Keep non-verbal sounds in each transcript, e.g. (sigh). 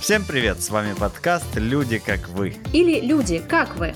Всем привет, с вами подкаст «Люди как вы». Или «Люди как вы».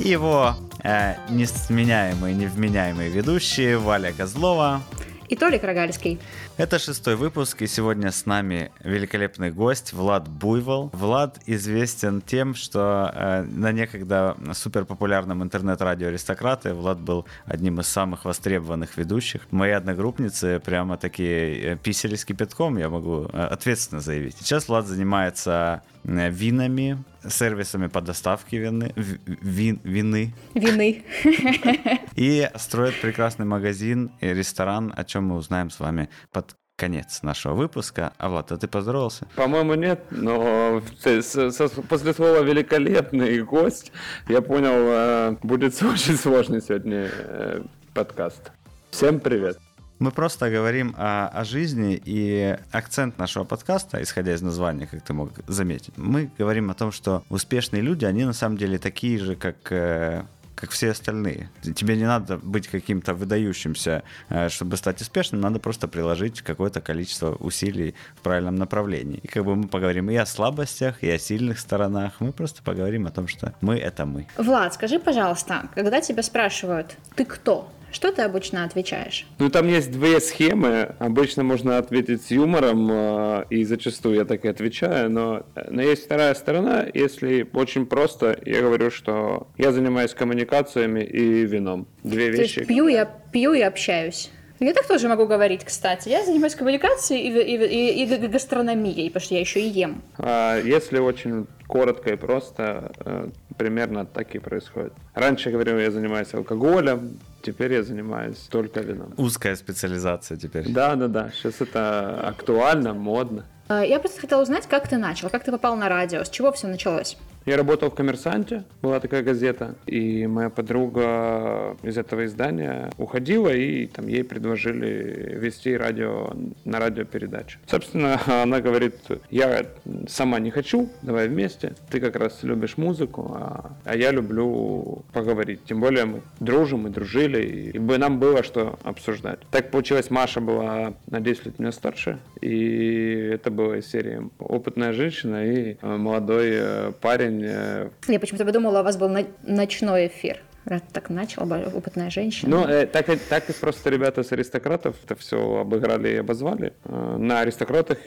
И его э, несменяемые, невменяемые ведущие Валя Козлова и Толик Рогальский. Это шестой выпуск, и сегодня с нами великолепный гость Влад Буйвол. Влад известен тем, что э, на некогда суперпопулярном интернет-радио «Аристократы» Влад был одним из самых востребованных ведущих. Мои одногруппницы прямо такие э, писали кипятком, я могу э, ответственно заявить. Сейчас Влад занимается винами, сервисами по доставке вины, вин, вины. Вины. (laughs) И строит прекрасный магазин и ресторан, о чем мы узнаем с вами под конец нашего выпуска. А вот, а ты поздоровался? По-моему, нет, но после слова «великолепный гость» я понял, э, будет (laughs) очень сложный сегодня э, подкаст. Всем привет! Мы просто говорим о, о жизни, и акцент нашего подкаста, исходя из названия, как ты мог заметить, мы говорим о том, что успешные люди, они на самом деле такие же, как э, как все остальные. Тебе не надо быть каким-то выдающимся, э, чтобы стать успешным, надо просто приложить какое-то количество усилий в правильном направлении. И как бы мы поговорим и о слабостях, и о сильных сторонах. Мы просто поговорим о том, что мы — это мы. Влад, скажи, пожалуйста, когда тебя спрашивают, ты кто? Что ты обычно отвечаешь? Ну, там есть две схемы. Обычно можно ответить с юмором, э, и зачастую я так и отвечаю, но, но есть вторая сторона. Если очень просто, я говорю, что я занимаюсь коммуникациями и вином. Две То вещи. Есть пью, я пью и общаюсь. Я так тоже могу говорить, кстати. Я занимаюсь коммуникацией и, и, и, и гастрономией, потому что я еще и ем. А если очень коротко и просто, э, примерно так и происходит. Раньше, я говорил, я занимаюсь алкоголем, теперь я занимаюсь только вином. Узкая специализация теперь. Да, да, да. Сейчас это актуально, модно. А, я просто хотела узнать, как ты начал, как ты попал на радио, с чего все началось? Я работал в «Коммерсанте», была такая газета, и моя подруга из этого издания уходила, и там ей предложили вести радио на радиопередачу. Собственно, (laughs) она говорит, я сама не хочу, давай вместе, ты как раз любишь музыку, а, а я люблю поговорить. Тем более мы дружим, мы дружили, и бы нам было что обсуждать. Так получилось, Маша была на 10 лет меня старше, и это была из серии «Опытная женщина» и молодой э, парень, Я почему-то подумала, у вас был ночной эфир. Раз так начал, опытная женщина. Ну, э, так, так и просто ребята с аристократов это все обыграли и обозвали. Э, на аристократах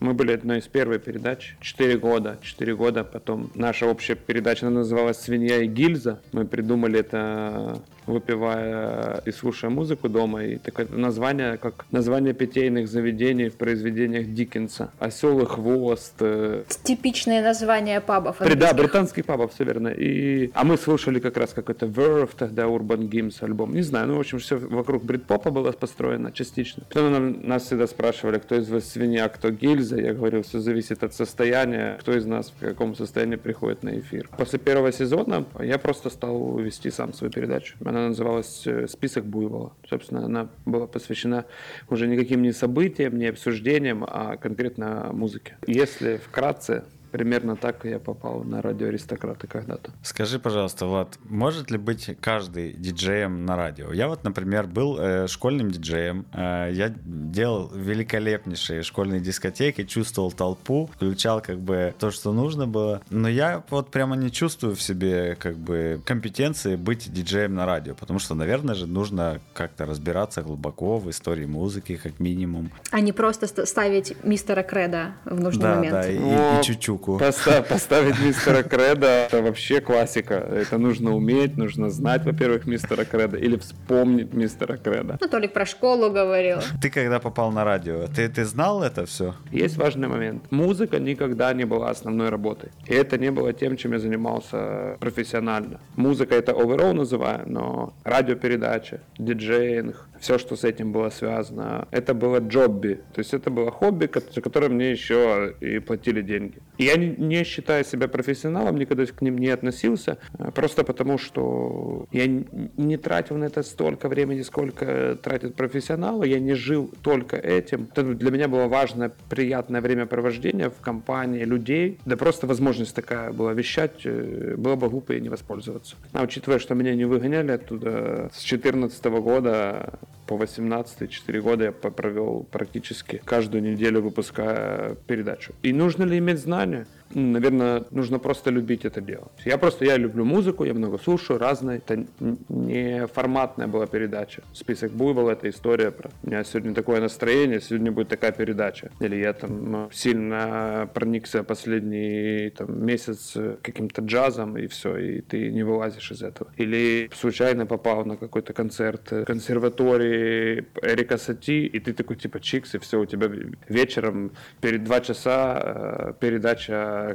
мы были одной из первых передач. Четыре года. Четыре года. Потом наша общая передача называлась «Свинья и гильза». Мы придумали это выпивая и слушая музыку дома. И такое название, как название питейных заведений в произведениях Диккенса. Осел и хвост. Э... Типичное название пабов. Да, британских пабов, все верно. И... А мы слушали как раз какой-то Verve, тогда Urban Games альбом. Не знаю, ну, в общем, все вокруг брит-попа было построено частично. Потом нас всегда спрашивали, кто из вас свинья, кто гильза. Я говорил, все зависит от состояния, кто из нас в каком состоянии приходит на эфир. После первого сезона я просто стал вести сам свою передачу. Она называлась э, «Список Буйвола». Собственно, она была посвящена уже никаким не событиям, не обсуждениям, а конкретно музыке. Если вкратце, примерно так я попал на радио Аристократы когда-то. Скажи, пожалуйста, Влад, может ли быть каждый диджеем на радио? Я вот, например, был э, школьным диджеем. Э, я делал великолепнейшие школьные дискотеки, чувствовал толпу, включал как бы то, что нужно было. Но я вот прямо не чувствую в себе как бы компетенции быть диджеем на радио, потому что, наверное же, нужно как-то разбираться глубоко в истории музыки, как минимум. А не просто ставить мистера Креда в нужный да, момент. Да, и, и чуть-чуть штуку. Постав, (laughs) поставить мистера Креда — это вообще классика. Это нужно уметь, нужно знать, во-первых, мистера Креда или вспомнить мистера Креда. Ну, Толик про школу говорил. Ты когда попал на радио, ты, ты знал это все? Есть важный момент. Музыка никогда не была основной работой. И это не было тем, чем я занимался профессионально. Музыка — это overall называю, но радиопередача, диджеинг, все, что с этим было связано, это было джобби. То есть это было хобби, за которое мне еще и платили деньги. И я не считаю себя профессионалом, никогда к ним не относился, э, просто потому что я не тратил на это столько времени, сколько тратят профессионалы, я не жил только этим. Это для меня было важно, приятное времяпровождение в компании людей, да просто возможность такая была вещать, э, было бы глупо и не воспользоваться. А учитывая, что меня не выгоняли оттуда с 2014 года, по 18 4 года я провел практически каждую неделю выпуская передачу. И нужно ли иметь знания? Наверное, нужно просто любить это делать. Я просто, я люблю музыку, я много слушаю, разные. Это не форматная была передача. Список Буйвол — это история про... У меня сегодня такое настроение, сегодня будет такая передача. Или я там сильно проникся последний там, месяц каким-то джазом, и все, и ты не вылазишь из этого. Или случайно попал на какой-то концерт консерватории Эрика Сати, и ты такой типа чикс, и все, у тебя вечером перед два часа э,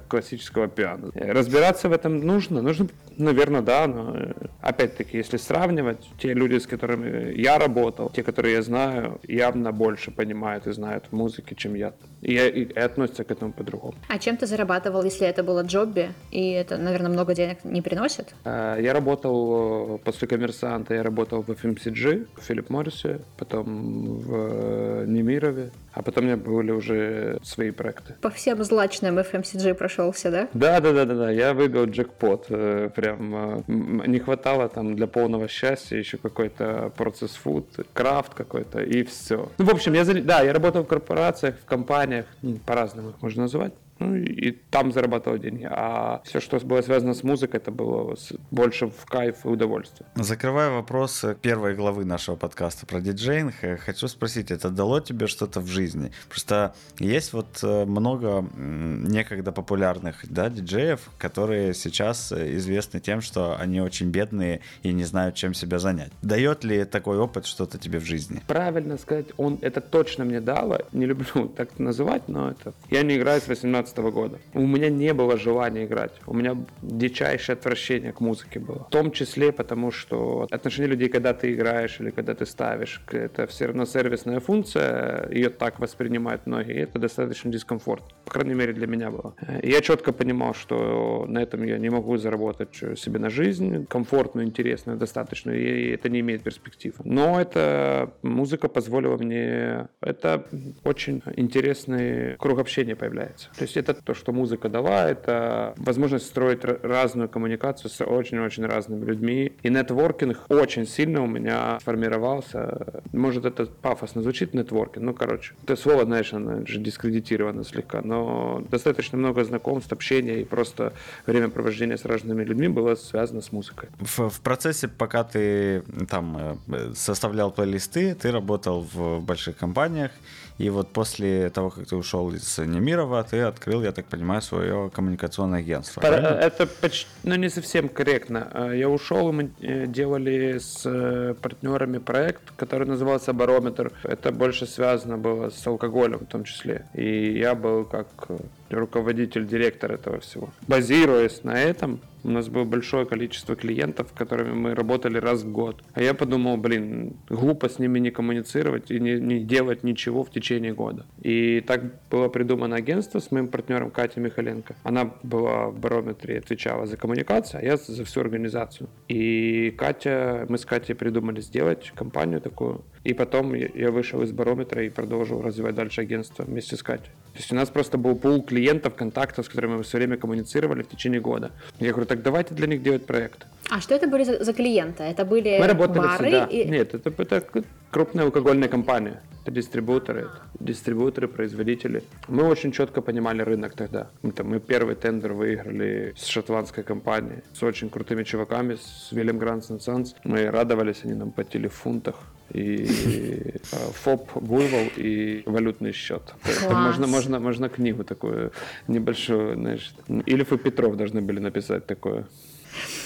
классического пиано. Разбираться в этом нужно? Нужно, наверное, да, но э, опять-таки, если сравнивать, те люди, с которыми я работал, те, которые я знаю, явно больше понимают и знают музыки, чем я. И, и, и относятся к этому по-другому. А чем ты зарабатывал, если это было джобби, и это, наверное, много денег не приносит? Э, я работал э, после коммерсанта, я работал в FMCG, в Филипп Моррисе, потом в Немирове, а потом у меня были уже свои проекты. По всем злачным FMCG прошелся, да? Да, да, да, да, да. Я выиграл джекпот. Э, прям э, не хватало там для полного счастья еще какой-то процесс фуд, крафт какой-то и все. Ну, в общем, я, да, я работал в корпорациях, в компаниях, по-разному их можно называть. Ну и там зарабатывал деньги. А все, что было связано с музыкой, это было больше в кайф и удовольствие. Закрывая вопрос первой главы нашего подкаста про диджейнг, э, хочу спросить, это дало тебе что-то в жизни? Просто есть вот э, много некогда популярных да, диджеев, которые сейчас э, известны тем, что они очень бедные и не знают, чем себя занять. Дает ли такой опыт что-то тебе в жизни? Правильно сказать, он это точно мне дало. Не люблю так называть, но это... Я не играю с 18 2017 года. У меня не было желания играть. У меня дичайшее отвращение к музыке было. В том числе потому, что отношение людей, когда ты играешь или когда ты ставишь, это все равно сервисная функция, ее так воспринимают многие, и это достаточно дискомфорт. По крайней мере, для меня было. Я четко понимал, что на этом я не могу заработать себе на жизнь, комфортную, интересную, достаточную, и это не имеет перспектив. Но эта музыка позволила мне... Это очень интересный круг общения появляется. То есть это то, что музыка дала, это возможность строить разную коммуникацию с очень-очень разными людьми. И нетворкинг очень сильно у меня сформировался. Может, это пафосно звучит, нетворкинг, ну, короче. Это слово, знаешь, оно же дискредитировано слегка, но достаточно много знакомств, общения и просто время провождения с разными людьми было связано с музыкой. В, в процессе, пока ты там э, составлял плейлисты, ты работал в больших компаниях, и вот после того, как ты ушел из Немирова, ты открыл, я так понимаю, свое коммуникационное агентство. Это почти, ну, не совсем корректно. А, я ушел, и мы э, делали с э, партнерами проект, который назывался «Барометр». Это больше связано было с алкоголем в том числе. И я был как э, руководитель, директор этого всего. Базируясь на этом, у нас было большое количество клиентов, с которыми мы работали раз в год. А я подумал, блин, глупо с ними не коммуницировать и не, не делать ничего в течение года. И так было придумано агентство с моим партнером Катей Михаленко. Она была в барометре, отвечала за коммуникацию, а я за всю организацию. И Катя, мы с Катей придумали сделать компанию такую. И потом я вышел из барометра и продолжил развивать дальше агентство вместе с Катей. То есть у нас просто был пул клиентов, контактов, с которыми мы все время коммуницировали в течение года. Я говорю, так давайте для них делать проект. А что это были за, за клиенты? Это были мы работали бары? Всегда. И... Нет, это, это крупная алкогольная компания. Это это дистрибуторы, производители. Мы очень четко понимали рынок тогда. Это мы первый тендер выиграли с шотландской компанией, с очень крутыми чуваками, с William Grants Sons. Мы радовались, они нам платили в фунтах и э, ФОП Буйвол и валютный счет. Можно, можно, можно книгу такую небольшую, знаешь. Ильф и Петров должны были написать такое.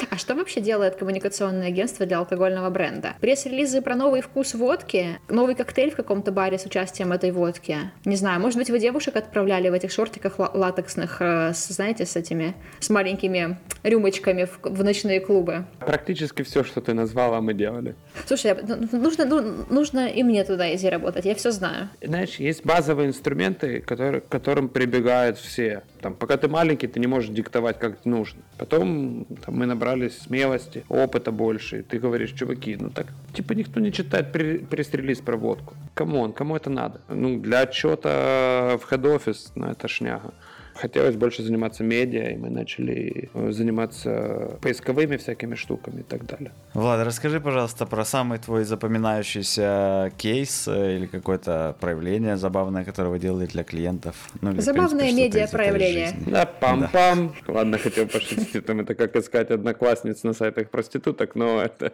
А что вообще делает коммуникационное агентство для алкогольного бренда? Пресс-релизы про новый вкус водки, новый коктейль в каком-то баре с участием этой водки. Не знаю, может быть, вы девушек отправляли в этих шортиках латексных, э, знаете, с этими, с маленькими рюмочками в, в ночные клубы? Практически все, что ты назвала, мы делали. Слушай, ну, нужно, ну, нужно и мне туда идти работать, я все знаю. Знаешь, есть базовые инструменты, которые, к которым прибегают все. Там, пока ты маленький, ты не можешь диктовать, как нужно. Потом там, мы набрались смелости, опыта больше. И ты говоришь, чуваки, ну так, типа никто не читает пресс-релиз про водку. Come on, кому это надо? Ну, для отчета в head office, ну это шняга. Хотелось больше заниматься медиа, и мы начали э, заниматься поисковыми всякими штуками и так далее. Влад, расскажи, пожалуйста, про самый твой запоминающийся кейс э, или какое-то проявление забавное, которое вы делали для клиентов. Ну, или, Забавное медиа проявление. Да, пам-пам. Да. Ладно, хотел пошутить, там это как искать одноклассниц на сайтах проституток, но это...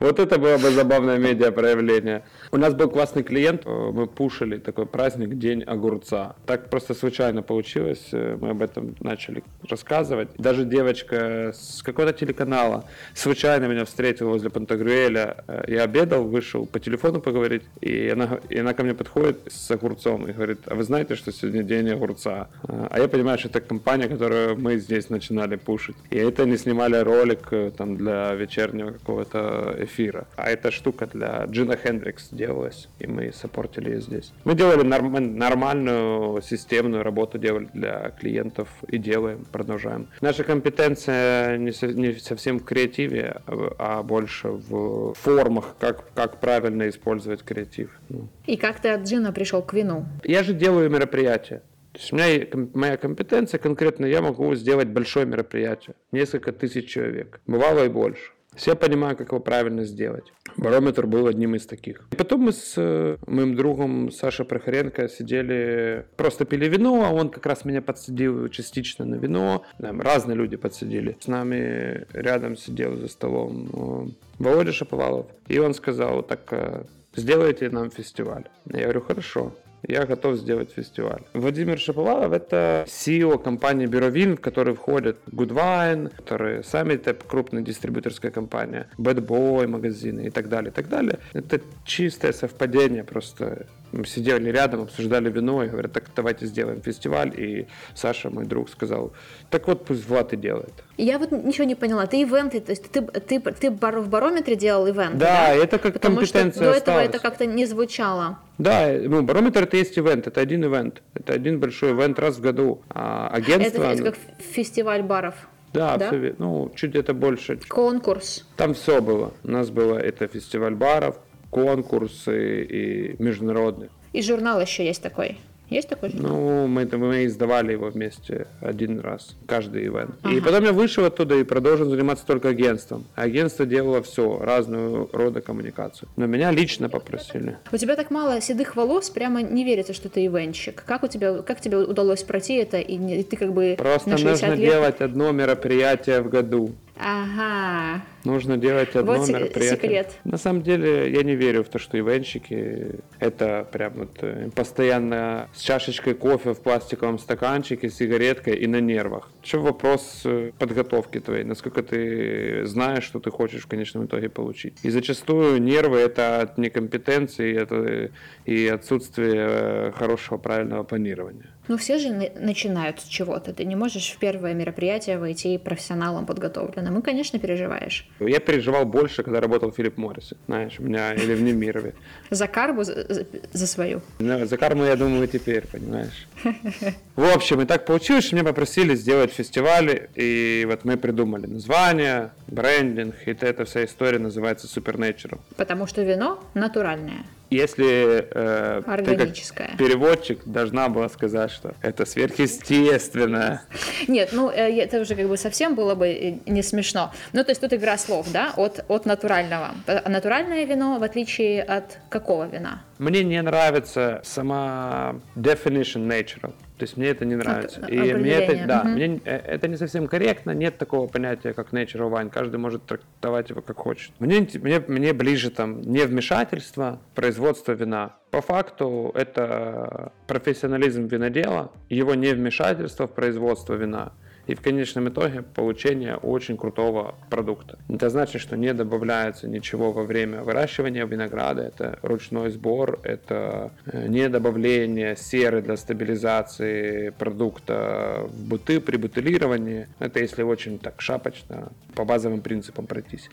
Вот это было бы забавное медиа проявление. У нас был классный клиент, э, мы пушили такой праздник День огурца. Так просто случайно получилось, э, мы об этом начали рассказывать. Даже девочка с какого-то телеканала случайно меня встретила возле Пантагрюэля. Э, я обедал, вышел по телефону поговорить, и она, и она ко мне подходит с огурцом и говорит, а вы знаете, что сегодня День огурца? А я понимаю, что это компания, которую мы здесь начинали пушить. И это не снимали ролик там для вечернего какого-то эфира. А эта штука для Джина Хендрикс делалась, и мы саппортили ее здесь. Мы делали норм- нормальную системную работу делали для клиентов и делаем, продолжаем. Наша компетенция не, со- не совсем в креативе, а, а больше в формах, как, как правильно использовать креатив. Ну. И как ты от Джина пришел к вину? Я же делаю мероприятия. То есть у меня моя компетенция конкретно, я могу сделать большое мероприятие, несколько тысяч человек, бывало и больше. Все понимают, как его правильно сделать. Барометр был одним из таких. И потом мы с э, моим другом Сашей Прохоренко сидели, просто пили вино, а он как раз меня подсадил частично на вино. Там разные люди подсадили. С нами рядом сидел за столом э, Володя Шаповалов. И он сказал, так э, сделайте нам фестиваль. Я говорю, хорошо я готов сделать фестиваль. Владимир Шаповалов — это CEO компании Бюровин, в которой входят Goodwine, которые сами это крупная дистрибьюторская компания, Bad Boy магазины и так далее, и так далее. Это чистое совпадение просто мы сидели рядом, обсуждали вино и говорят, так давайте сделаем фестиваль. И Саша, мой друг, сказал, так вот пусть Влад и делает. Я вот ничего не поняла. Ты ивенты, то есть ты, ты, ты в барометре делал ивенты, да? Да, это как Потому компетенция что до этого это как-то не звучало. Да, ну, барометр это есть ивент, это один ивент. Это один большой ивент раз в году. А агентство... Это, это как фестиваль баров. Да, да? Все, ну, чуть это больше. Конкурс. Там все было. У нас было это фестиваль баров, конкурсы и международных. И журнал еще есть такой. Есть такой же? Ну, мы, мы издавали его вместе один раз, каждый ивент. Ага. И потом я вышел оттуда и продолжил заниматься только агентством. Агентство делало все, разную рода коммуникацию. Но меня лично попросили. У тебя так мало седых волос, прямо не верится, что ты ивенщик. Как у тебя, как тебе удалось пройти это, и, и ты как бы Просто нужно лет... делать одно мероприятие в году. Ага. Нужно делать одно вот мероприятие. секрет. На самом деле, я не верю в то, что ивенщики это прям вот э, постоянно с чашечкой кофе в пластиковом стаканчике, сигареткой и на нервах. Что вопрос э, подготовки твоей, насколько ты знаешь, что ты хочешь в конечном итоге получить. И зачастую нервы это от некомпетенции это и отсутствия э, хорошего правильного планирования. Ну, все же начинают с чего-то. Ты не можешь в первое мероприятие войти профессионалом подготовленным. И, конечно, переживаешь. Я переживал больше, когда работал в Филипп Моррисе, знаешь, у меня, или в Немирове. За карбу, за, за свою? Ну, за карму, я думаю, теперь, понимаешь. (laughs) В общем, и так получилось, что меня попросили сделать фестиваль, и вот мы придумали название, брендинг, и эта вся история называется Supernatural. Потому что вино натуральное если э, ты как переводчик должна была сказать, что это сверхъестественное. Нет, ну э, это уже как бы совсем было бы э, не смешно. Ну то есть тут игра слов, да, от, от натурального. А натуральное вино в отличие от какого вина? Мне не нравится сама definition natural. То есть мне это не нравится. и мне это, да, угу. мне э, это не совсем корректно. Нет такого понятия, как natural wine. Каждый может трактовать его как хочет. Мне, мне, мне ближе там не вмешательство, производство вина. По факту это профессионализм винодела, его не вмешательство в производство вина и в конечном итоге получение очень крутого продукта. Это значит, что не добавляется ничего во время выращивания винограда, это ручной сбор, это э, не добавление серы для стабилизации продукта в буты при бутылировании. Это если очень так шапочно, по базовым принципам пройтись.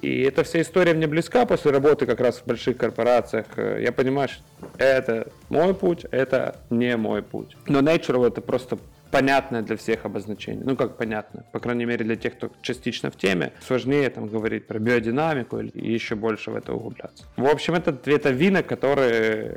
И эта вся история мне близка после работы как раз в больших корпорациях. Я понимаю, что это мой путь, это не мой путь. Но Natural это просто понятное для всех обозначение. Ну, как понятно, по крайней мере, для тех, кто частично в теме, сложнее там говорить про биодинамику и еще больше в это углубляться. В общем, это, это вина, которые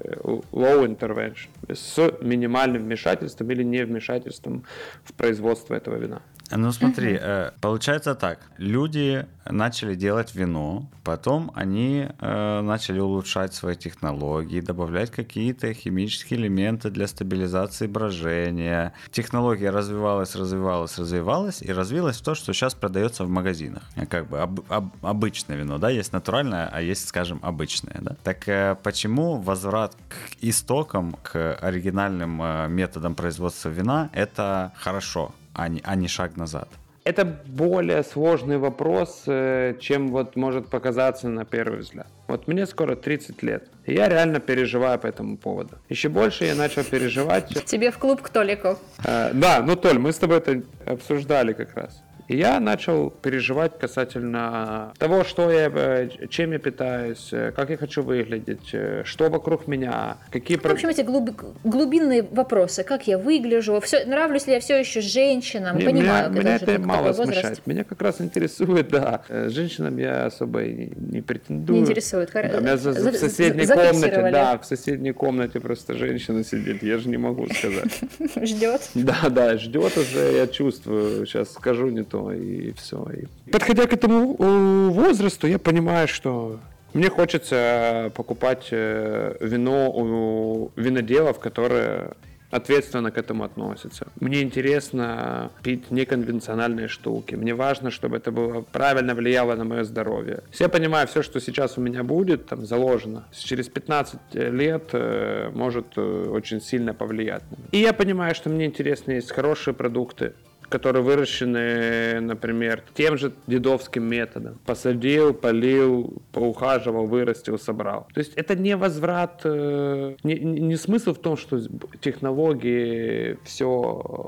low intervention, с минимальным вмешательством или не вмешательством в производство этого вина. Ну смотри, угу. получается так. Люди начали делать вино, потом они э, начали улучшать свои технологии, добавлять какие-то химические элементы для стабилизации брожения. Технология развивалась, развивалась, развивалась и развилась в то, что сейчас продается в магазинах. Как бы об, об, обычное вино, да, есть натуральное, а есть, скажем, обычное, да. Так э, почему возврат к истокам, к оригинальным э, методам производства вина это хорошо? А не, а не шаг назад? Это более сложный вопрос, э, чем вот может показаться на первый взгляд. Вот мне скоро 30 лет, и я реально переживаю по этому поводу. Еще больше я начал переживать... Тебе в клуб к Толику. Э, да, ну Толь, мы с тобой это обсуждали как раз. И я начал переживать касательно того, что я, э, чем я питаюсь, э, как я хочу выглядеть, э, что вокруг меня, какие... В общем, эти глуб... глубинные вопросы, как я выгляжу, все... нравлюсь ли я все еще женщинам, не, понимаю. Меня, меня это мало смущает. Меня как раз интересует, (laughs) да, женщинам я особо не, не претендую. Не интересует, хорошо. Да, меня за, за, в соседней комнате, да, в соседней комнате просто женщина сидит, я же не могу сказать. (laughs) Ждет? Да, да, ждет уже, я чувствую, сейчас скажу не то то, и все. И... Подходя к этому э, возрасту, я понимаю, что мне хочется покупать э, вино у виноделов, которые ответственно к этому относятся. Мне интересно пить неконвенциональные штуки. Мне важно, чтобы это было правильно влияло на мое здоровье. Я понимаю, все, что сейчас у меня будет, там заложено, через 15 лет э, может очень сильно повлиять. И я понимаю, что мне интересно есть хорошие продукты, которые выращены, например, тем же дедовским методом. Посадил, полил, поухаживал, вырастил, собрал. То есть это не возврат, э, не, не смысл в том, что технологии все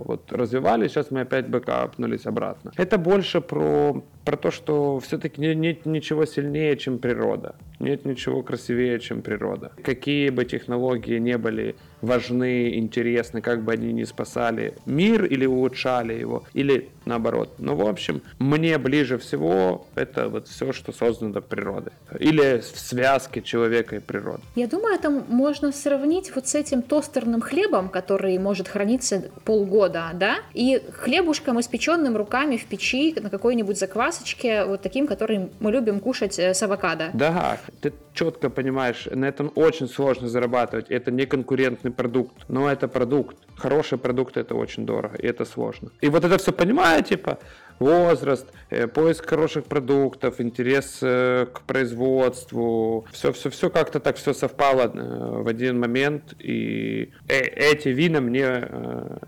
вот развивались, сейчас мы опять бэкапнулись обратно. Это больше про про то, что все-таки нет ничего сильнее, чем природа. Нет ничего красивее, чем природа. Какие бы технологии не были важны, интересны, как бы они ни спасали мир или улучшали его, или наоборот. Но, в общем, мне ближе всего это вот все, что создано природой. Или в связке человека и природы. Я думаю, это можно сравнить вот с этим тостерным хлебом, который может храниться полгода, да, и хлебушком, испеченным руками в печи на какой-нибудь заквасочке, вот таким, который мы любим кушать э, с авокадо. Да, ты четко понимаешь, на этом очень сложно зарабатывать. Это не конкурентный продукт, но это продукт. Хороший продукт это очень дорого, и это сложно. И вот это все типа, возраст, э, поиск хороших продуктов, интерес э, к производству, все, все, все как-то так все совпало э, в один момент, и эти вина мне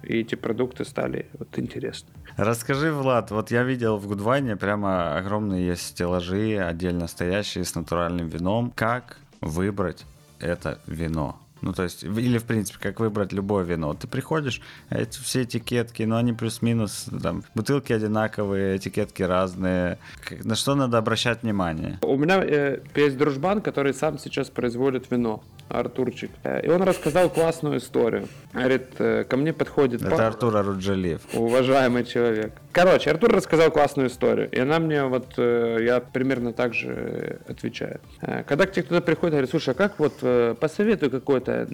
и эти продукты стали вот интересны. Расскажи, Влад, вот я видел в Гудвайне прямо огромные есть стеллажи, отдельно стоящие с натуральным вином. Как выбрать это вино? Ну, то есть, или, в принципе, как выбрать любое вино. Ты приходишь, эти все этикетки, но они плюс-минус, там, бутылки одинаковые, этикетки разные. На что надо обращать внимание? У меня э, есть дружбан, который сам сейчас производит вино. Артурчик. Э, и он рассказал классную историю. Говорит, э, ко мне подходит... Это Артур Аруджалиев. Уважаемый человек. Короче, Артур рассказал классную историю. И она мне вот, э, я примерно так же отвечаю. Когда к тебе кто-то приходит, говорит, слушай, а как вот посоветуй какое-то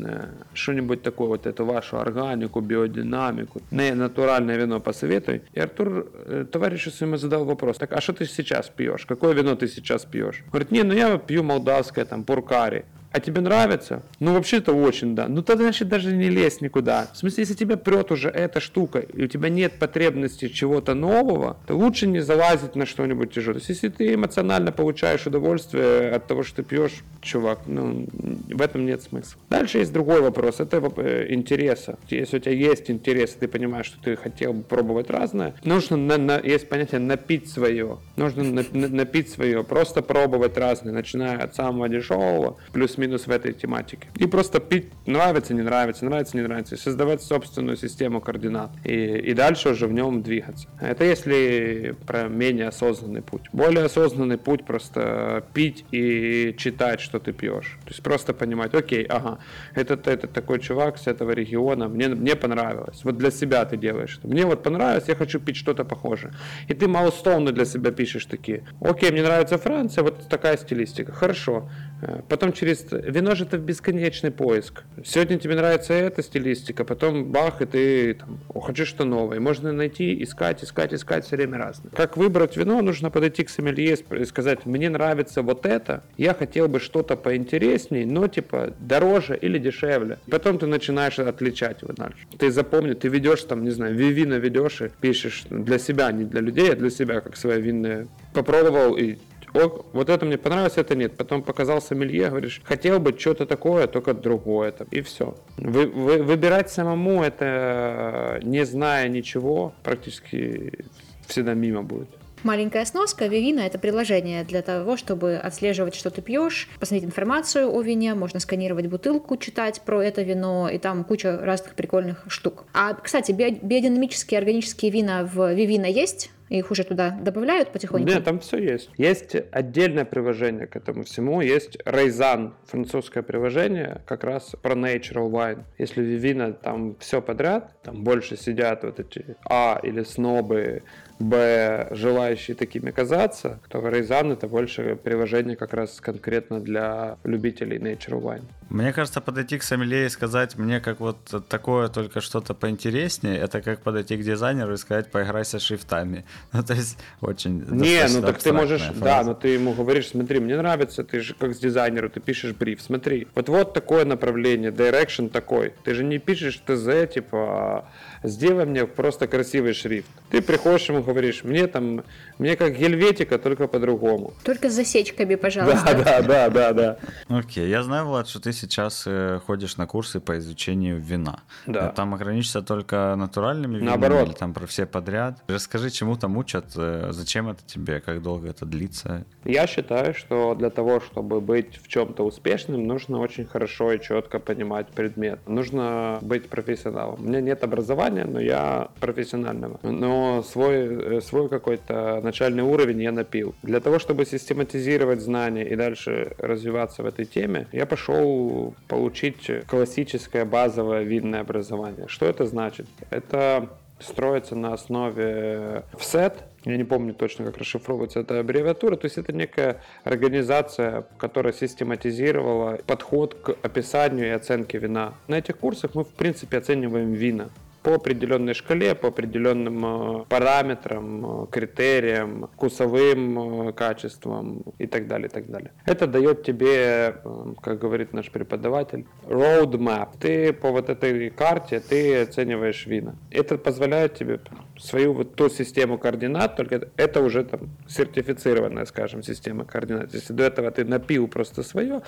что-нибудь такое, вот эту вашу органику, биодинамику, не натуральное вино посоветуй. И Артур товарищу своему задал вопрос, так а что ты сейчас пьешь? Какое вино ты сейчас пьешь? Говорит, не, ну я пью молдавское, там, пуркари а тебе нравится? Ну, вообще-то очень, да. Ну, тогда, значит, даже не лезь никуда. В смысле, если тебя прет уже эта штука, и у тебя нет потребности чего-то нового, то лучше не залазить на что-нибудь тяжелое. То есть, если ты эмоционально получаешь удовольствие от того, что ты пьешь, чувак, ну, в этом нет смысла. Дальше есть другой вопрос. Это э, интереса. Если у тебя есть интерес, и ты понимаешь, что ты хотел бы пробовать разное, нужно, на, на, есть понятие напить свое. Нужно на, на, напить свое. Просто пробовать разное, начиная от самого дешевого, плюс плюс-минус в этой тематике. И просто пить нравится, не нравится, нравится, не нравится. Создавать собственную систему координат. И, и дальше уже в нем двигаться. Это если про менее осознанный путь. Более осознанный путь просто пить и читать, что ты пьешь. То есть просто понимать, окей, ага, этот, этот такой чувак с этого региона, мне, мне понравилось. Вот для себя ты делаешь. Мне вот понравилось, я хочу пить что-то похожее. И ты маустовно для себя пишешь такие. Окей, мне нравится Франция, вот такая стилистика. Хорошо. Э, потом через... Вино же это бесконечный поиск. Сегодня тебе нравится эта стилистика, потом бах, и ты там, хочешь что новое. Можно найти, искать, искать, искать все время разное. Как выбрать вино, нужно подойти к сомелье и сказать, мне нравится вот это, я хотел бы что-то поинтереснее, но типа дороже или дешевле. Потом ты начинаешь отличать его дальше. Ты запомни, ты ведешь там, не знаю, вино ведешь и пишешь для себя, не для людей, а для себя, как свои винные. Попробовал и о, вот это мне понравилось, это нет. Потом показал сомелье, говоришь, хотел бы что-то такое, только другое. Там, и все. Вы, вы, выбирать самому это, не зная ничего, практически всегда мимо будет. Маленькая сноска. Вивина — это приложение для того, чтобы отслеживать, что ты пьешь, посмотреть информацию о вине, можно сканировать бутылку, читать про это вино, и там куча разных прикольных штук. А, кстати, биодинамические органические вина в Вивина есть? Их уже туда добавляют потихоньку? Нет, там все есть. Есть отдельное приложение к этому всему. Есть Raisin, французское приложение, как раз про natural wine. Если Вивина там все подряд, там больше сидят вот эти А или снобы, Б, желающие такими казаться, то Рейзан это больше приложение как раз конкретно для любителей Nature Wine. Мне кажется, подойти к сомелье и сказать мне как вот такое только что-то поинтереснее, это как подойти к дизайнеру и сказать поиграйся шрифтами. (laughs) Ну, то есть очень Не, ну так ты можешь, фраза. да, но ты ему говоришь, смотри, мне нравится, ты же как с дизайнеру, ты пишешь бриф, смотри, вот вот такое направление, direction такой. Ты же не пишешь ТЗ, типа, сделай мне просто красивый шрифт. Ты приходишь ему говоришь, мне там, мне как гельветика, только по-другому. Только с засечками, пожалуйста. Да, да, да, да, да. Окей, я знаю, Влад, что ты сейчас э, ходишь на курсы по изучению вина. Да. Там ограничишься только натуральными винами Наоборот. или там про все подряд? Расскажи, чему там учат, э, зачем это тебе, как долго это длится? Я считаю, что для того, чтобы быть в чем-то успешным, нужно очень хорошо и четко понимать предмет. Нужно быть профессионалом. У меня нет образования, но я профессионального. Но свой, э, свой какой-то начальный уровень я напил. Для того, чтобы систематизировать знания и дальше развиваться в этой теме, я пошел получить классическое базовое видное образование. Что это значит? Это строится на основе FSET, я не помню точно, как расшифровывается эта аббревиатура, то есть это некая организация, которая систематизировала подход к описанию и оценке вина. На этих курсах мы, в принципе, оцениваем вина по определенной шкале, по определенным э, параметрам, э, критериям, вкусовым э, качествам и так далее, и так далее. Это дает тебе, как говорит наш преподаватель, roadmap. Ты по вот этой карте ты оцениваешь вина. Это позволяет тебе свою вот ту систему координат, только это уже там сертифицированная, скажем, система координат. Если до этого ты напил просто свое,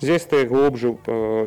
здесь ты глубже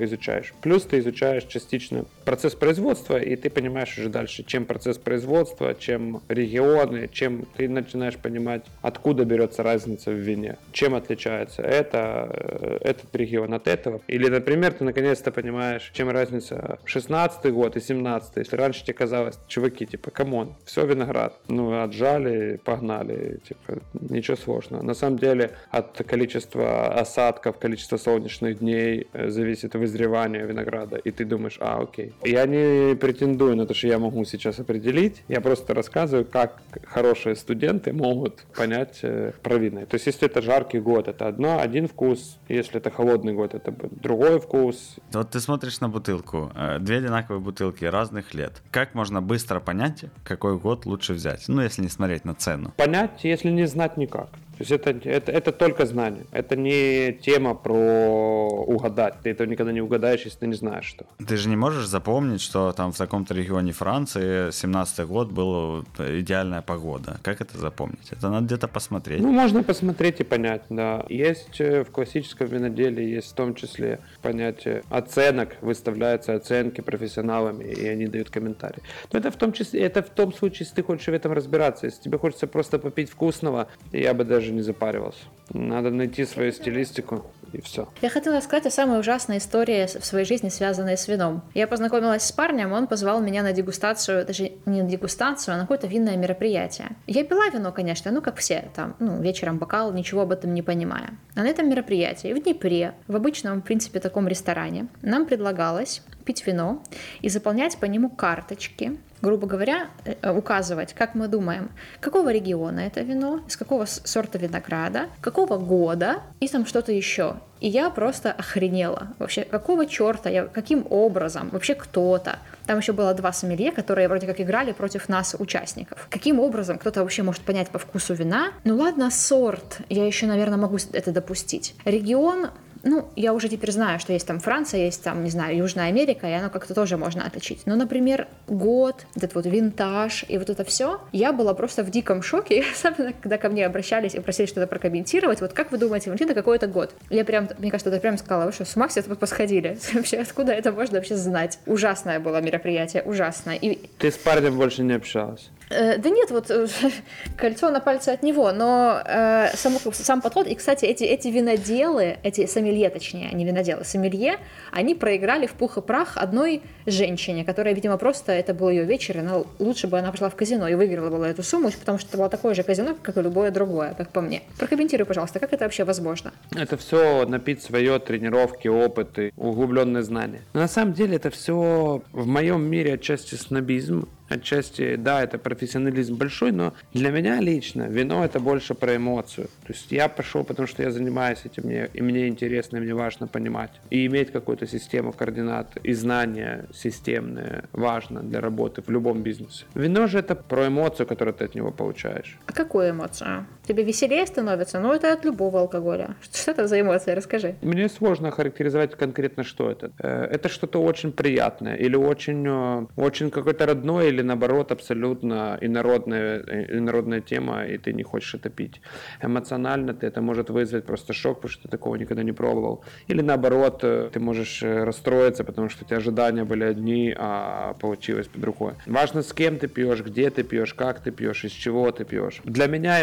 изучаешь. Плюс ты изучаешь частично процесс производства, и ты понимаешь, понимаешь уже дальше, чем процесс производства, чем регионы, чем ты начинаешь понимать, откуда берется разница в вине, чем отличается это, э, этот регион от этого. Или, например, ты наконец-то понимаешь, чем разница 16 год и 17 Если раньше тебе казалось, чуваки, типа, come on, все виноград. Ну, отжали, погнали, типа, ничего сложного. На самом деле, от количества осадков, количества солнечных дней э, зависит вызревание винограда. И ты думаешь, а, окей. Я не претендую на то, что я могу сейчас определить. Я просто рассказываю, как хорошие студенты могут понять э, про вины. То есть, если это жаркий год, это одно, один вкус. Если это холодный год, это другой вкус. Вот ты смотришь на бутылку. Э, две одинаковые бутылки разных лет. Как можно быстро понять, какой год лучше взять? Ну, если не смотреть на цену. Понять, если не знать никак. То есть это, это, это только знание. Это не тема про угадать. Ты этого никогда не угадаешь, если ты не знаешь что. Ты же не можешь запомнить, что там в таком-то регионе Франции 17 год была идеальная погода. Как это запомнить? Это надо где-то посмотреть. Ну, можно посмотреть и понять, да. Есть э, в классическом виноделии, есть в том числе понятие оценок, выставляются оценки профессионалами, и они дают комментарии. Но это в том числе, это в том случае, если ты хочешь в этом разбираться. Если тебе хочется просто попить вкусного, я бы даже даже не запаривался. Надо найти свою стилистику и все. Я хотела сказать о самой ужасной истории в своей жизни, связанной с вином. Я познакомилась с парнем, он позвал меня на дегустацию, даже не на дегустацию, а на какое-то винное мероприятие. Я пила вино, конечно, ну как все, там, ну, вечером бокал, ничего об этом не понимая. А на этом мероприятии в Днепре, в обычном, в принципе, таком ресторане, нам предлагалось пить вино и заполнять по нему карточки, грубо говоря, э, указывать, как мы думаем, какого региона это вино, из какого сорта винограда, какого года и там что-то еще. И я просто охренела. Вообще, какого черта, я, каким образом, вообще кто-то. Там еще было два сомелье, которые вроде как играли против нас, участников. Каким образом кто-то вообще может понять по вкусу вина? Ну ладно, сорт, я еще, наверное, могу это допустить. Регион, ну, я уже теперь знаю, что есть там Франция, есть там, не знаю, Южная Америка, и оно как-то тоже можно отличить. Но, например, год, этот вот винтаж и вот это все, я была просто в диком шоке, (laughs) особенно когда ко мне обращались и просили что-то прокомментировать. Вот как вы думаете, Валентина, какой это год? Я прям, мне кажется, это прям сказала, вы что, с ума все тут посходили? (laughs) Вообще, откуда это можно вообще знать? Ужасное было мероприятие, ужасное. И... Ты с парнем больше не общалась? Э, да нет, вот э, (laughs) кольцо на пальце от него, но э, сам, сам подход, и, кстати, эти, эти виноделы, эти сомелье, точнее, не виноделы, сомелье, они проиграли в пух и прах одной женщине, которая, видимо, просто, это был ее вечер, и она, лучше бы она пошла в казино и выиграла бы эту сумму, потому что это было такое же казино, как и любое другое, как по мне. Прокомментируй, пожалуйста, как это вообще возможно? Это все напить свое, тренировки, опыты, углубленные знания. Но на самом деле это все в моем мире отчасти снобизм, отчасти, да, это профессионализм большой, но для меня лично вино это больше про эмоцию. То есть я пошел, потому что я занимаюсь этим, мне, и мне интересно, и мне важно понимать. И иметь какую-то систему координат и знания системные важно для работы в любом бизнесе. Вино же это про эмоцию, которую ты от него получаешь. А какую эмоцию? Тебе веселее становится? Ну, это от любого алкоголя. Что это за эмоция? Расскажи. Мне сложно характеризовать конкретно, что это. Э, это что-то очень приятное или очень, э, очень какое-то родное или наоборот абсолютно инородная, э, инородная тема, и ты не хочешь это пить. Эмоционально ты это может вызвать просто шок, потому что ты такого никогда не пробовал. Или наоборот, ты можешь расстроиться, потому что у тебя ожидания были одни, а получилось по другой. Важно, с кем ты пьешь, где ты пьешь, как ты пьешь, из чего ты пьешь. Для меня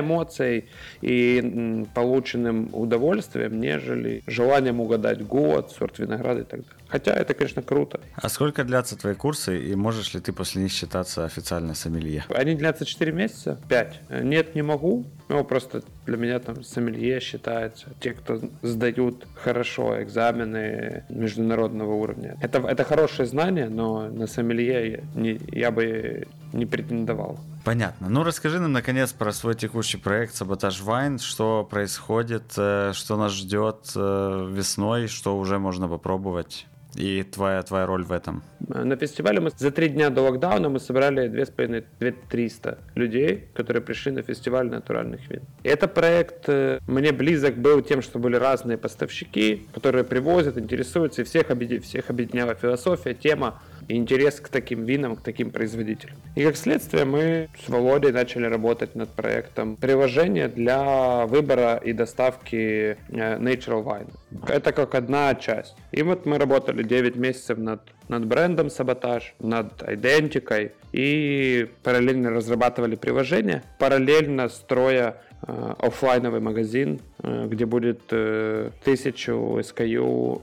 эмоцией и полученным удовольствием, нежели желанием угадать год, сорт винограда и так далее. Хотя это, конечно, круто. А сколько длятся твои курсы, и можешь ли ты после них считаться официально сомелье? Они длятся 4 месяца, 5. Нет, не могу. Ну, просто для меня там сомелье считается те, кто сдают хорошо экзамены международного уровня. Это, это хорошее знание, но на сомелье я, не, я бы не претендовал. Понятно. Ну, расскажи нам, наконец, про свой текущий проект «Саботаж Вайн». Что происходит, э, что нас ждет э, весной, что уже можно попробовать? и твоя, твоя роль в этом? На фестивале мы за три дня до локдауна мы собрали 2500 людей, которые пришли на фестиваль натуральных вин. И это проект э, мне близок был тем, что были разные поставщики, которые привозят, интересуются, и всех, объединяла, всех объединяла философия, тема интерес к таким винам, к таким производителям. И как следствие мы с Володей начали работать над проектом приложения для выбора и доставки э, Natural Wine. Это как одна часть. И вот мы работали 9 месяцев над, над брендом Саботаж, над идентикой и параллельно разрабатывали приложение, параллельно строя Э, офлайновый магазин, э, где будет э, SKU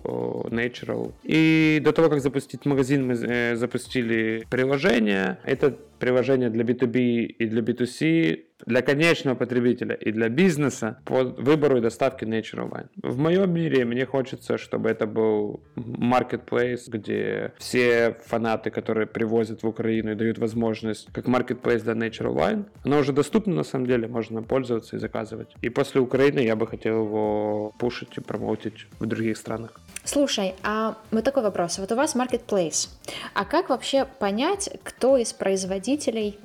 Natural. И до того, как запустить магазин, мы запустили приложение. Это приложение для B2B и для B2C для конечного потребителя и для бизнеса по выбору и доставке Natural Wine. В моем мире мне хочется, чтобы это был marketplace, где все фанаты, которые привозят в Украину и дают возможность, как marketplace для Natural Wine, оно уже доступно на самом деле, можно пользоваться и заказывать. И после Украины я бы хотел его пушить и промоутить в других странах. Слушай, а вот такой вопрос. Вот у вас marketplace. А как вообще понять, кто из производителей,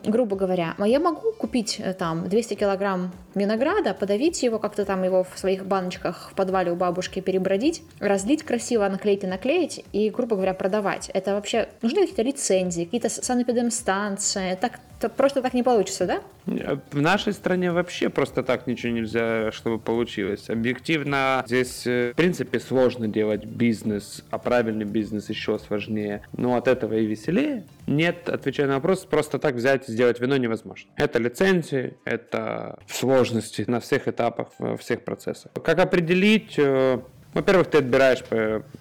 грубо говоря, я могу купить э, там 200 килограмм винограда, подавить его, как-то там его в своих баночках в подвале у бабушки перебродить, разлить красиво, наклеить и наклеить и, грубо говоря, продавать. Это вообще нужны какие-то лицензии, какие-то санэпидемстанции, так То просто так не получится, да? В нашей стране вообще просто так ничего нельзя, чтобы получилось. Объективно здесь, э, в принципе, сложно делать бизнес, а правильный бизнес еще сложнее. Но от этого и веселее. Нет, отвечая на вопрос, просто так взять и сделать вино невозможно. Это лицензии, это сложности на всех этапах, во всех процессах. Как определить э, во-первых, ты отбираешь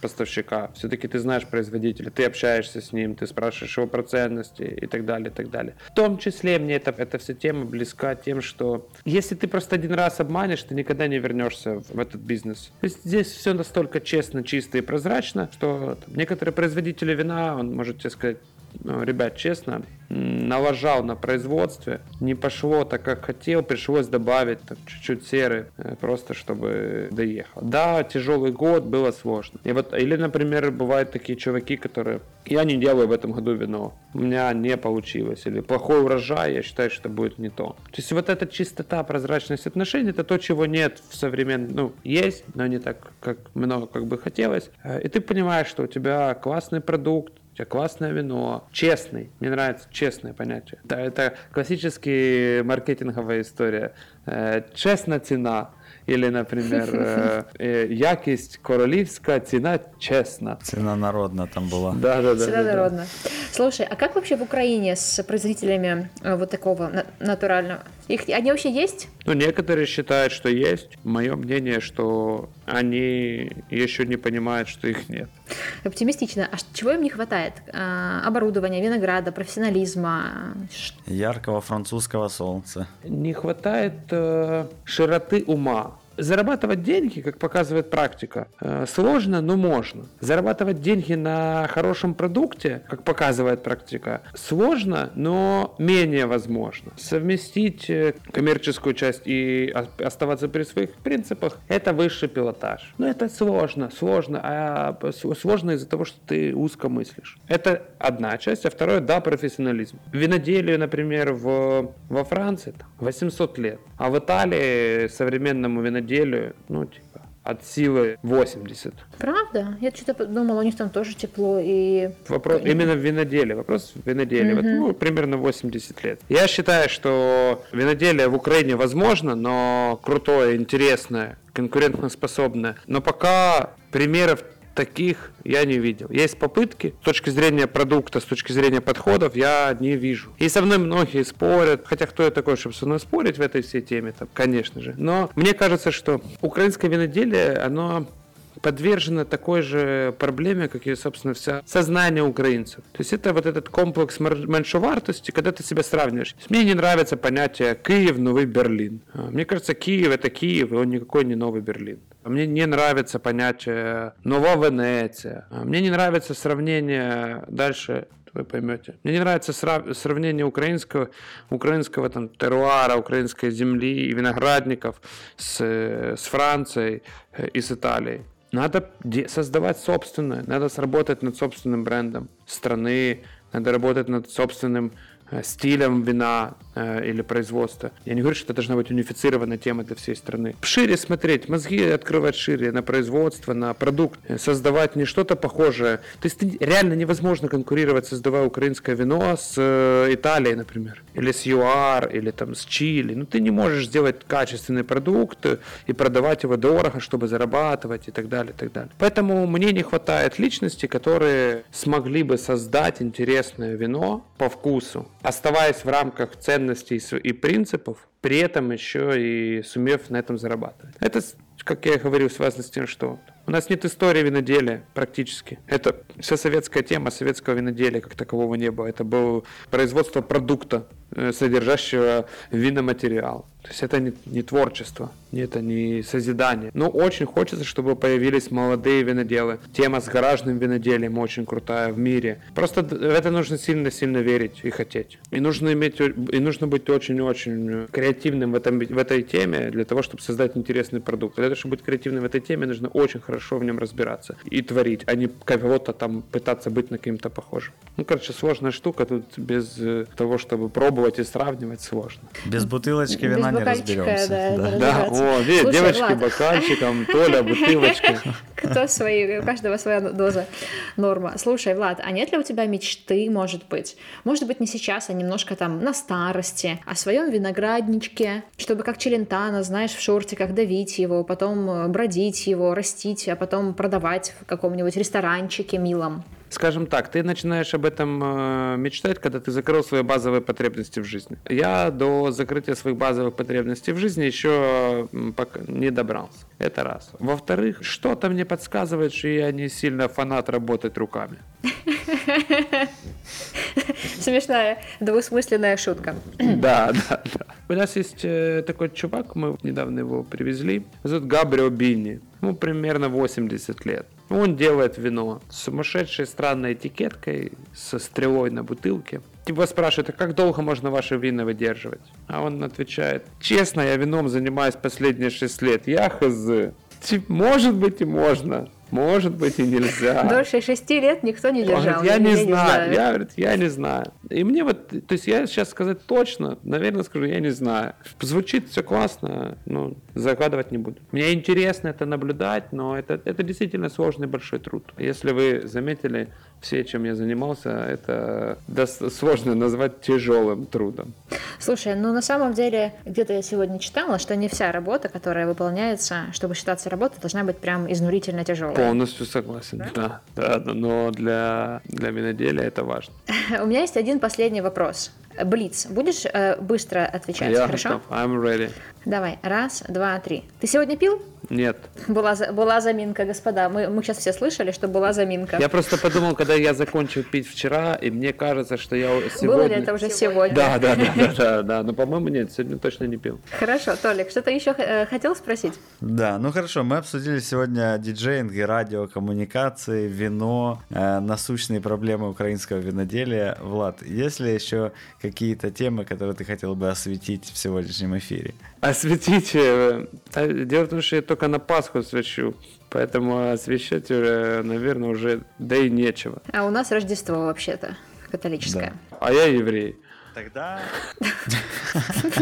поставщика, все-таки ты знаешь производителя, ты общаешься с ним, ты спрашиваешь его про ценности и так далее, и так далее. В том числе мне это, эта вся тема близка тем, что если ты просто один раз обманешь, ты никогда не вернешься в, в этот бизнес. То есть здесь все настолько честно, чисто и прозрачно, что там, некоторые производители вина, он может тебе сказать, ну, ребят, честно, налажал на производстве, не пошло так, как хотел, пришлось добавить там, чуть-чуть серы, э, просто чтобы доехал. Да, тяжелый год, было сложно. И вот, или, например, бывают такие чуваки, которые, я не делаю в этом году вино, у меня не получилось, или плохой урожай, я считаю, что будет не то. То есть вот эта чистота, прозрачность отношений, это то, чего нет в современном, ну, есть, но не так, как много, как бы хотелось. Э, и ты понимаешь, что у тебя классный продукт, тебя классное вино, честный, мне нравится честное понятие. Это, это классическая маркетинговая история. Э, честная цена, или, например, э, (laughs) э, якість королівська, ціна честна. Цена народна там была. Да, да, да. Цена да, народна. Да. Слушай, а как вообще в Украине с производителями вот такого натурального? их, они вообще есть? Ну, некоторые считают, что есть. Мое мнение, что они еще не понимают, что их нет. Оптимистично. А чего им не хватает? А, оборудования, винограда, профессионализма? Яркого французского солнца. Не хватает э, широты ума Зарабатывать деньги, как показывает практика, э, сложно, но можно. Зарабатывать деньги на хорошем продукте, как показывает практика, сложно, но менее возможно. Совместить э, коммерческую часть и оставаться при своих принципах – это высший пилотаж. Но это сложно, сложно, а сложно из-за того, что ты узко мыслишь. Это одна часть, а второе – да, профессионализм. Виноделию, например, в, во Франции 800 лет, а в Италии современному виноделию неделю, ну, типа, от силы 80. Правда? Я что-то думала, у них там тоже тепло и... Вопрос именно в виноделии. Вопрос в виноделии. Угу. Вот, ну, примерно 80 лет. Я считаю, что виноделие в Украине возможно, но крутое, интересное, конкурентоспособное. Но пока примеров таких я не видел. Есть попытки с точки зрения продукта, с точки зрения подходов, я не вижу. И со мной многие спорят, хотя кто я такой, чтобы со мной спорить в этой всей теме, там, конечно же. Но мне кажется, что украинское виноделие, оно подвержена такой же проблеме, как и, собственно, вся сознание украинцев. То есть это вот этот комплекс меньшовартости, когда ты себя сравниваешь. Мне не нравится понятие Киев, Новый Берлин. А, мне кажется, Киев это Киев, и он никакой не Новый Берлин. А мне не нравится понятие Нова Венеция. А мне не нравится сравнение дальше вы поймете. Мне не нравится срав- сравнение украинского, украинского там, теруара, украинской земли и виноградников с, с Францией э, и с Италией. Надо создавать собственное, надо сработать над собственным брендом страны, надо работать над собственным Э, стилем вина или производства. Я не говорю, что это должна быть унифицированная тема для всей страны. Шире смотреть, мозги открывать шире на производство, на продукт, э, создавать не что-то похожее. То есть реально невозможно конкурировать, создавая украинское вино с э, Италией, например, или с ЮАР, или там с Чили. Ну ты не можешь сделать качественный продукт и продавать его дорого, чтобы зарабатывать и так далее, и так далее. Поэтому мне не хватает личности, которые смогли бы создать интересное вино по вкусу, оставаясь в рамках ценностей и принципов, при этом еще и сумев на этом зарабатывать. Это, как я говорил, связано с тем, что у нас нет истории виноделия практически. Это вся советская тема советского виноделия как такового не было. Это было производство продукта, э, содержащего виноматериал. То есть это не, не творчество, это не созидание. Но очень хочется, чтобы появились молодые виноделы. Тема с гаражным виноделием очень крутая в мире. Просто в это нужно сильно-сильно верить и хотеть. И нужно, иметь, и нужно быть очень-очень креативным в, этом, в этой теме для того, чтобы создать интересный продукт. Для того, чтобы быть креативным в этой теме, нужно очень хорошо в нем разбираться и творить, а не кого-то там пытаться быть на кем-то похожим. Ну, короче, сложная штука. Тут без э, того, чтобы пробовать и сравнивать, сложно. Без бутылочки вина не разберемся. Да, да. да. О, видишь, девочки ладно. бокальчиком, Толя, бутылочка. (laughs) Кто свои, у каждого своя доза норма. Слушай, Влад, а нет ли у тебя мечты, может быть? Может быть, не сейчас, а немножко там на старости, о своем виноградничке, чтобы как челентано, знаешь, в шортиках давить его, потом э, бродить его, растить, а потом продавать в каком-нибудь ресторанчике милом. Скажем так, ты начинаешь об этом э, мечтать, когда ты закрыл свои базовые потребности в жизни. Я до закрытия своих базовых потребностей в жизни еще пока не добрался. Это раз. Во-вторых, что-то мне подсказывает, что я не сильно фанат работать руками. (laughs) Смешная двусмысленная шутка. (clears throat) Да, да, да. У нас есть э, такой чувак, мы недавно его привезли. Зовут Габрио Бини. Ему примерно 80 лет. Он делает вино с сумасшедшей странной этикеткой, со стрелой на бутылке. Его спрашивают, а как долго можно ваши вина выдерживать? А он отвечает, честно, я вином занимаюсь последние 6 лет, я хз. Может быть и можно. Может быть и нельзя. Дольше шести лет никто не держал. я, не, я знаю. не знаю. Я, говорит, я не знаю. И мне вот, то есть я сейчас сказать точно, наверное, скажу, я не знаю. Звучит все классно, но загадывать не буду. Мне интересно это наблюдать, но это, это действительно сложный большой труд. Если вы заметили, все, чем я занимался, это сложно назвать тяжелым трудом. Слушай, ну на самом деле, где-то я сегодня читала, что не вся работа, которая выполняется, чтобы считаться работой, должна быть прям изнурительно тяжелой. Полностью согласен, да, да, да но для, для виноделия это важно. (laughs) У меня есть один последний вопрос. Блиц. Будешь э, быстро отвечать, Я хорошо? Готов. I'm ready. Давай, раз, два, три. Ты сегодня пил? Нет. Была, была заминка, господа. Мы, мы сейчас все слышали, что была заминка. Я просто подумал, когда я закончил пить вчера, и мне кажется, что я сегодня... Было ли это уже сегодня? Да, да, да, да, да, да. Но, по-моему, нет, сегодня точно не пил. Хорошо, Толик, что-то еще э, хотел спросить? Да, ну хорошо, мы обсудили сегодня диджейнг и радиокоммуникации, вино, э, насущные проблемы украинского виноделия. Влад, есть ли еще какие-то темы, которые ты хотел бы осветить в сегодняшнем эфире? Осветить? Э, дело в том, что я только на Пасху свечу, поэтому освещать уже, наверное, уже да и нечего. А у нас Рождество вообще-то католическое. Да. А я еврей. Тогда... (laughs)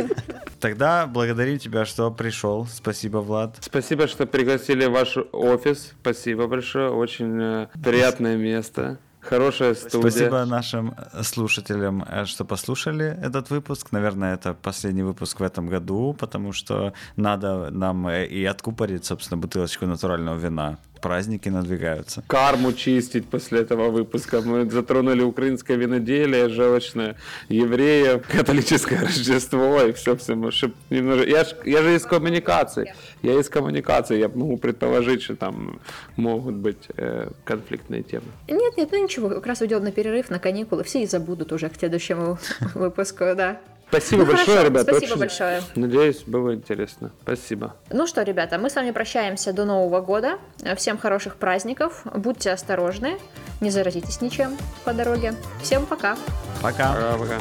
Тогда благодарим тебя, что пришел. Спасибо, Влад. Спасибо, что пригласили в ваш офис. Спасибо большое. Очень э, приятное место. Хорошая студия. Спасибо нашим э, слушателям, э, что послушали этот выпуск. Наверное, это последний выпуск в этом году, потому что надо нам э, и откупорить, собственно, бутылочку натурального вина праздники надвигаются. Карму чистить после этого выпуска. Мы затронули украинское виноделие, желчное, евреев, католическое Рождество и все, все. Немножко... Я, ж, я же из коммуникации. Я из коммуникации. Я могу предположить, что там могут быть э, конфликтные темы. Нет, нет, ну ничего. Как раз уйдем на перерыв, на каникулы. Все и забудут уже к следующему (laughs) выпуску, да. Спасибо ну, большое, хорошо, ребята. Спасибо Очень большое. Надеюсь, было интересно. Спасибо. Ну что, ребята, мы с вами прощаемся до Нового года. Всем хороших праздников. Будьте осторожны. Не заразитесь ничем по дороге. Всем пока. Пока. Пока-пока.